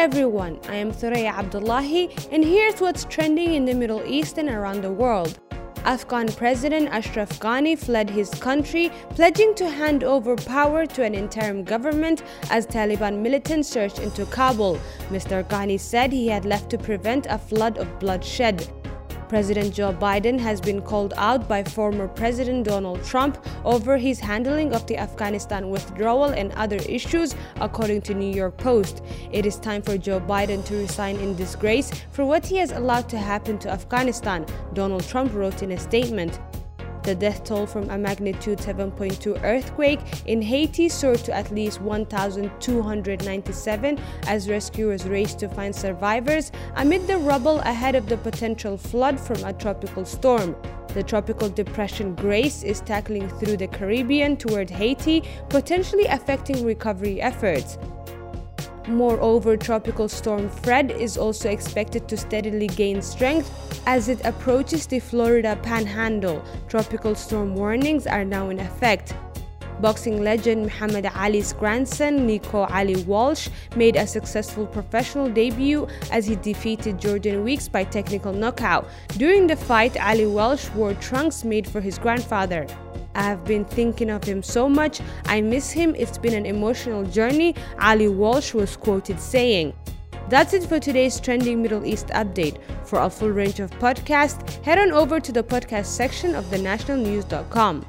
everyone, I am Thuraya Abdullahi, and here's what's trending in the Middle East and around the world. Afghan President Ashraf Ghani fled his country, pledging to hand over power to an interim government as Taliban militants surged into Kabul. Mr. Ghani said he had left to prevent a flood of bloodshed. President Joe Biden has been called out by former President Donald Trump over his handling of the Afghanistan withdrawal and other issues, according to New York Post. It is time for Joe Biden to resign in disgrace for what he has allowed to happen to Afghanistan, Donald Trump wrote in a statement. The death toll from a magnitude 7.2 earthquake in Haiti soared to at least 1,297 as rescuers raced to find survivors amid the rubble ahead of the potential flood from a tropical storm. The tropical depression Grace is tackling through the Caribbean toward Haiti, potentially affecting recovery efforts. Moreover, Tropical Storm Fred is also expected to steadily gain strength as it approaches the Florida panhandle. Tropical storm warnings are now in effect. Boxing legend Muhammad Ali's grandson, Nico Ali Walsh, made a successful professional debut as he defeated Jordan Weeks by technical knockout. During the fight, Ali Walsh wore trunks made for his grandfather. I have been thinking of him so much. I miss him. It's been an emotional journey, Ali Walsh was quoted saying. That's it for today's trending Middle East update. For a full range of podcasts, head on over to the podcast section of thenationalnews.com.